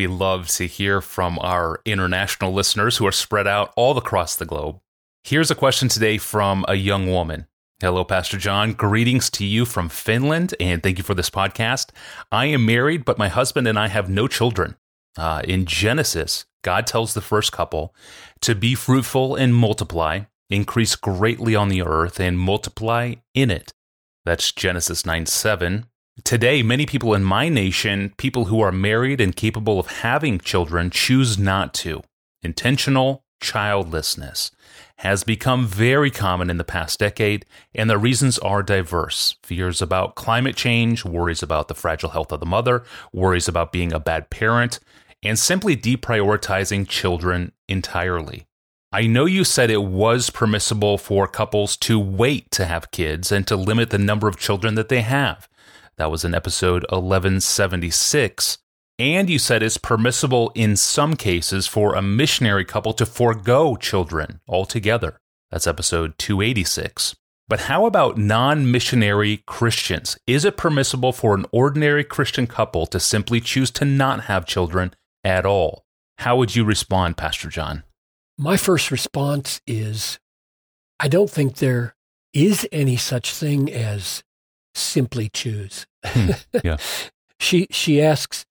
we love to hear from our international listeners who are spread out all across the globe. Here's a question today from a young woman. Hello, Pastor John. Greetings to you from Finland, and thank you for this podcast. I am married, but my husband and I have no children. Uh, in Genesis, God tells the first couple to be fruitful and multiply, increase greatly on the earth, and multiply in it. That's Genesis 9 7. Today, many people in my nation, people who are married and capable of having children, choose not to. Intentional childlessness has become very common in the past decade, and the reasons are diverse. Fears about climate change, worries about the fragile health of the mother, worries about being a bad parent, and simply deprioritizing children entirely. I know you said it was permissible for couples to wait to have kids and to limit the number of children that they have. That was in episode 1176. And you said it's permissible in some cases for a missionary couple to forego children altogether. That's episode 286. But how about non missionary Christians? Is it permissible for an ordinary Christian couple to simply choose to not have children at all? How would you respond, Pastor John? My first response is I don't think there is any such thing as simply choose. Hmm, yeah. she she asks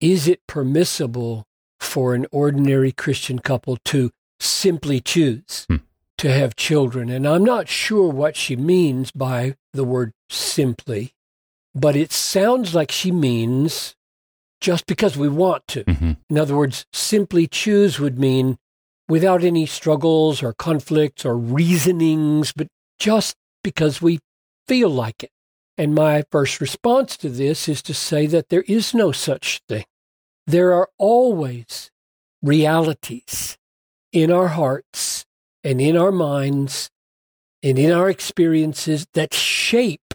is it permissible for an ordinary Christian couple to simply choose hmm. to have children? And I'm not sure what she means by the word simply, but it sounds like she means just because we want to. Mm-hmm. In other words, simply choose would mean without any struggles or conflicts or reasonings, but just because we feel like it. And my first response to this is to say that there is no such thing. There are always realities in our hearts and in our minds and in our experiences that shape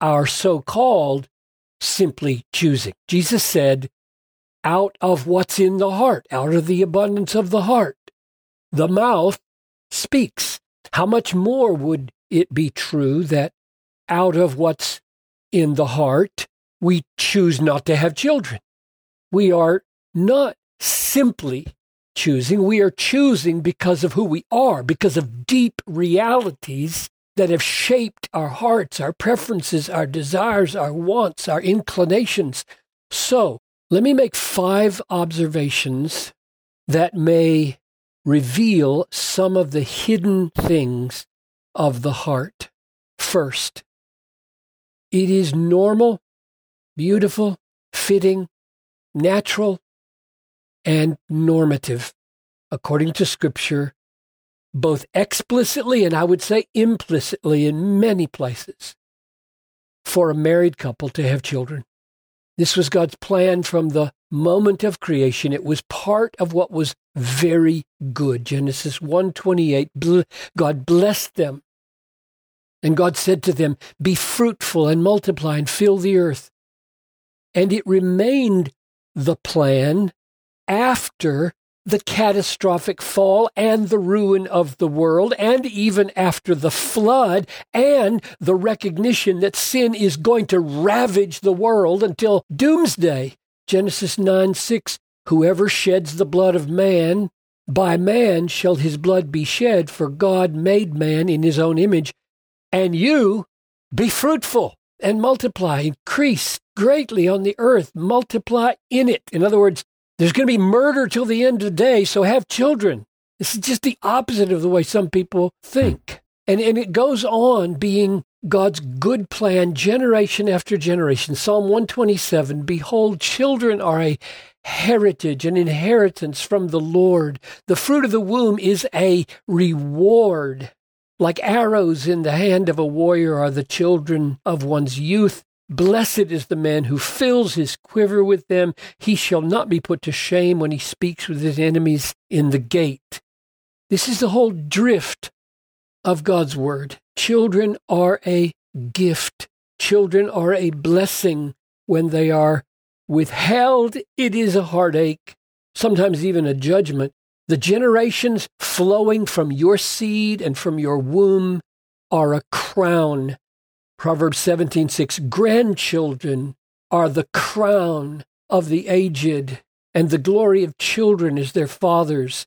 our so called simply choosing. Jesus said, out of what's in the heart, out of the abundance of the heart, the mouth speaks. How much more would it be true that out of what's in the heart, we choose not to have children. We are not simply choosing, we are choosing because of who we are, because of deep realities that have shaped our hearts, our preferences, our desires, our wants, our inclinations. So, let me make five observations that may reveal some of the hidden things of the heart. First, it is normal, beautiful, fitting, natural, and normative, according to Scripture, both explicitly and I would say implicitly in many places, for a married couple to have children. This was God's plan from the moment of creation. It was part of what was very good. Genesis 1:28 God blessed them and God said to them, Be fruitful and multiply and fill the earth. And it remained the plan after the catastrophic fall and the ruin of the world, and even after the flood, and the recognition that sin is going to ravage the world until doomsday. Genesis 9 6 Whoever sheds the blood of man, by man shall his blood be shed, for God made man in his own image and you be fruitful and multiply, increase greatly on the earth, multiply in it. In other words, there's going to be murder till the end of the day, so have children. This is just the opposite of the way some people think. Hmm. And, and it goes on being God's good plan generation after generation. Psalm 127 Behold, children are a heritage, an inheritance from the Lord. The fruit of the womb is a reward. Like arrows in the hand of a warrior are the children of one's youth. Blessed is the man who fills his quiver with them. He shall not be put to shame when he speaks with his enemies in the gate. This is the whole drift of God's word. Children are a gift. Children are a blessing. When they are withheld, it is a heartache, sometimes even a judgment. The generations flowing from your seed and from your womb are a crown. Proverbs 17:6 Grandchildren are the crown of the aged, and the glory of children is their fathers,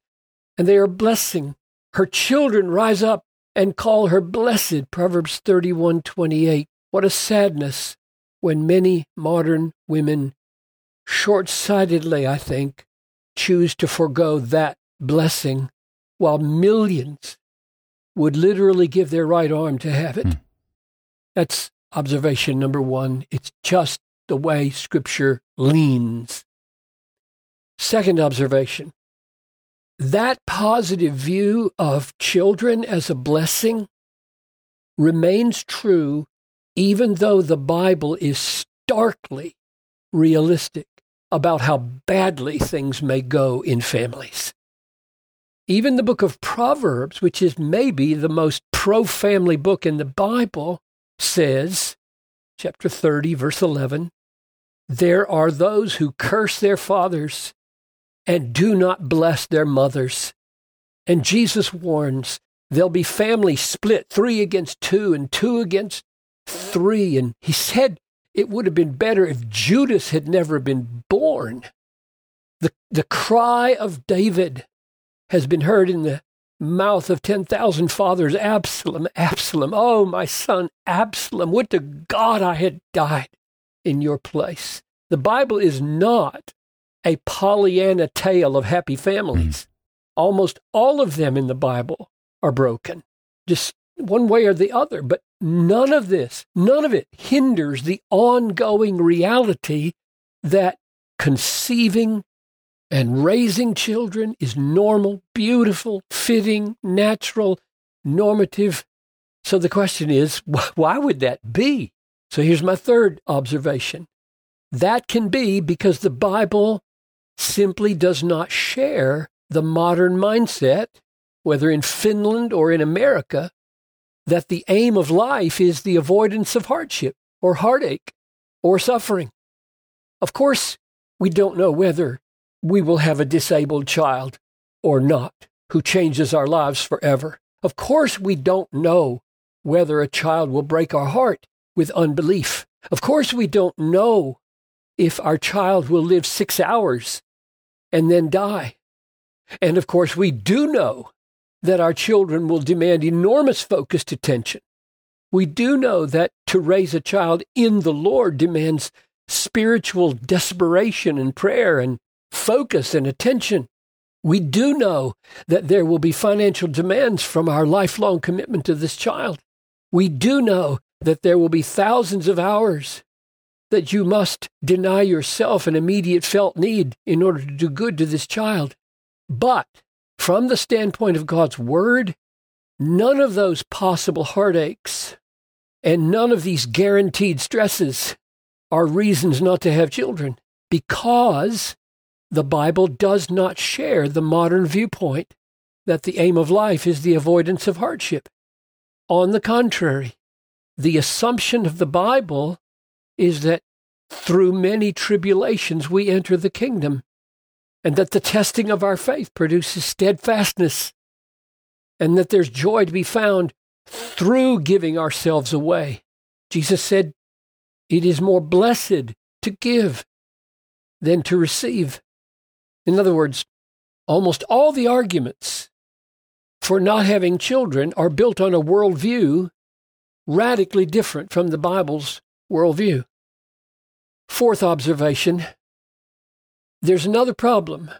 and they are blessing. Her children rise up and call her blessed. Proverbs 31:28. What a sadness when many modern women short-sightedly, I think, choose to forego that blessing while millions would literally give their right arm to have it. Hmm. That's observation number 1. It's just the way scripture leans. Second observation that positive view of children as a blessing remains true even though the Bible is starkly realistic about how badly things may go in families. Even the book of Proverbs, which is maybe the most pro family book in the Bible, says, chapter 30, verse 11, there are those who curse their fathers and do not bless their mothers. And Jesus warns there'll be families split three against two and two against three. And he said it would have been better if Judas had never been born. The, the cry of David has been heard in the mouth of 10,000 fathers Absalom, Absalom, oh, my son Absalom, would to God I had died in your place. The Bible is not a Pollyanna tale of happy families. Mm. Almost all of them in the Bible are broken, just one way or the other. But none of this, none of it hinders the ongoing reality that conceiving and raising children is normal, beautiful, fitting, natural, normative. So the question is, why would that be? So here's my third observation. That can be because the Bible simply does not share the modern mindset, whether in Finland or in America, that the aim of life is the avoidance of hardship or heartache or suffering. Of course, we don't know whether we will have a disabled child or not who changes our lives forever. Of course, we don't know whether a child will break our heart with unbelief. Of course, we don't know if our child will live six hours and then die. And of course, we do know that our children will demand enormous focused attention. We do know that to raise a child in the Lord demands spiritual desperation and prayer and focus and attention. We do know that there will be financial demands from our lifelong commitment to this child. We do know that there will be thousands of hours that you must deny yourself an immediate felt need in order to do good to this child. But from the standpoint of God's Word, none of those possible heartaches and none of these guaranteed stresses are reasons not to have children because the Bible does not share the modern viewpoint that the aim of life is the avoidance of hardship. On the contrary, the assumption of the Bible is that through many tribulations we enter the kingdom, and that the testing of our faith produces steadfastness, and that there's joy to be found through giving ourselves away. Jesus said, It is more blessed to give than to receive. In other words, almost all the arguments for not having children are built on a worldview radically different from the Bible's worldview. Fourth observation there's another problem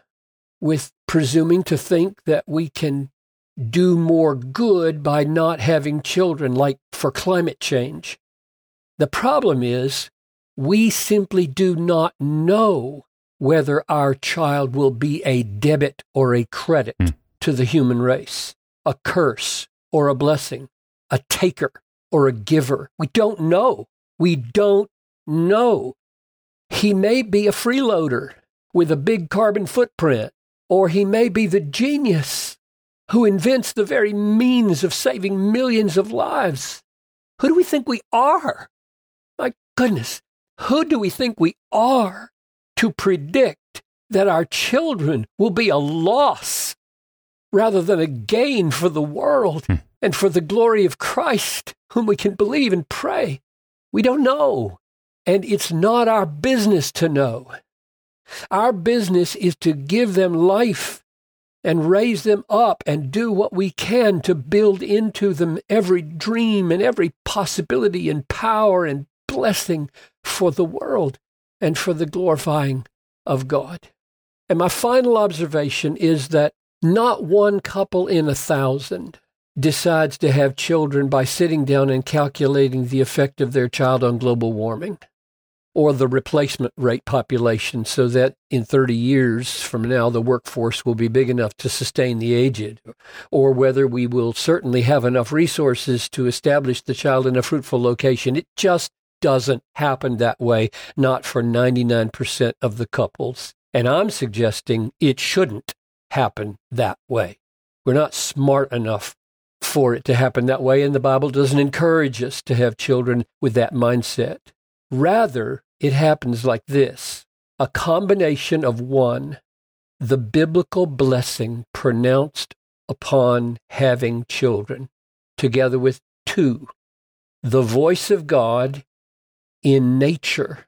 with presuming to think that we can do more good by not having children, like for climate change. The problem is we simply do not know whether our child will be a debit or a credit mm. to the human race, a curse or a blessing, a taker or a giver. We don't know. We don't know. He may be a freeloader with a big carbon footprint, or he may be the genius who invents the very means of saving millions of lives. Who do we think we are? My goodness, who do we think we are to predict that our children will be a loss rather than a gain for the world hmm. and for the glory of Christ, whom we can believe and pray. We don't know. And it's not our business to know. Our business is to give them life and raise them up and do what we can to build into them every dream and every possibility and power and blessing for the world and for the glorifying of God. And my final observation is that not one couple in a thousand decides to have children by sitting down and calculating the effect of their child on global warming or the replacement rate population so that in 30 years from now the workforce will be big enough to sustain the aged, or whether we will certainly have enough resources to establish the child in a fruitful location. It just doesn't happen that way, not for 99% of the couples. And I'm suggesting it shouldn't happen that way. We're not smart enough for it to happen that way, and the Bible doesn't encourage us to have children with that mindset. Rather, it happens like this a combination of one, the biblical blessing pronounced upon having children, together with two, the voice of God in nature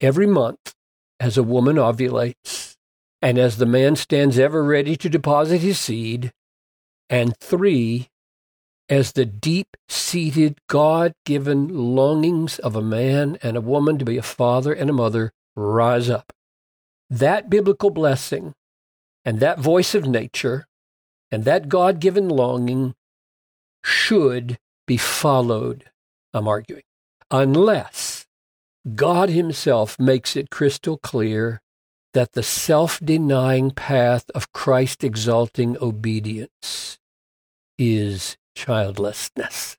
every month as a woman ovulates and as the man stands ever ready to deposit his seed, and three, as the deep seated, God given longings of a man and a woman to be a father and a mother rise up. That biblical blessing and that voice of nature and that God given longing should be followed, I'm arguing, unless God Himself makes it crystal clear that the self denying path of Christ exalting obedience is childlessness.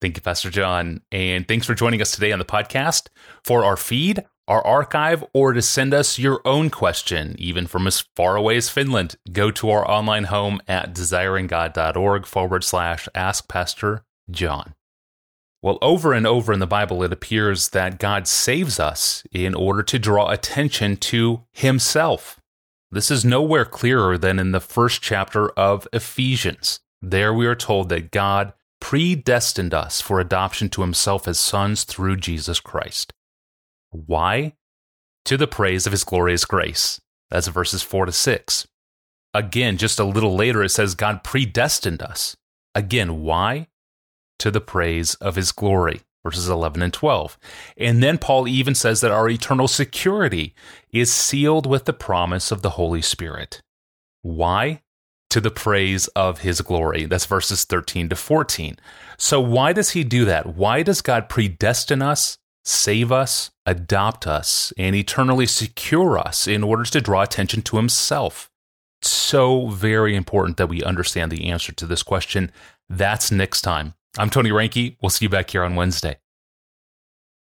Thank you, Pastor John. And thanks for joining us today on the podcast. For our feed, our archive, or to send us your own question, even from as far away as Finland, go to our online home at desiringgod.org forward slash ask Pastor John. Well, over and over in the Bible, it appears that God saves us in order to draw attention to Himself. This is nowhere clearer than in the first chapter of Ephesians. There we are told that God predestined us for adoption to himself as sons through Jesus Christ. Why? To the praise of his glorious grace. That's verses 4 to 6. Again, just a little later, it says God predestined us. Again, why? To the praise of his glory. Verses 11 and 12. And then Paul even says that our eternal security is sealed with the promise of the Holy Spirit. Why? to the praise of his glory. That's verses 13 to 14. So, why does he do that? Why does God predestine us, save us, adopt us, and eternally secure us in order to draw attention to himself? so very important that we understand the answer to this question. That's next time. I'm Tony Reinke. We'll see you back here on Wednesday.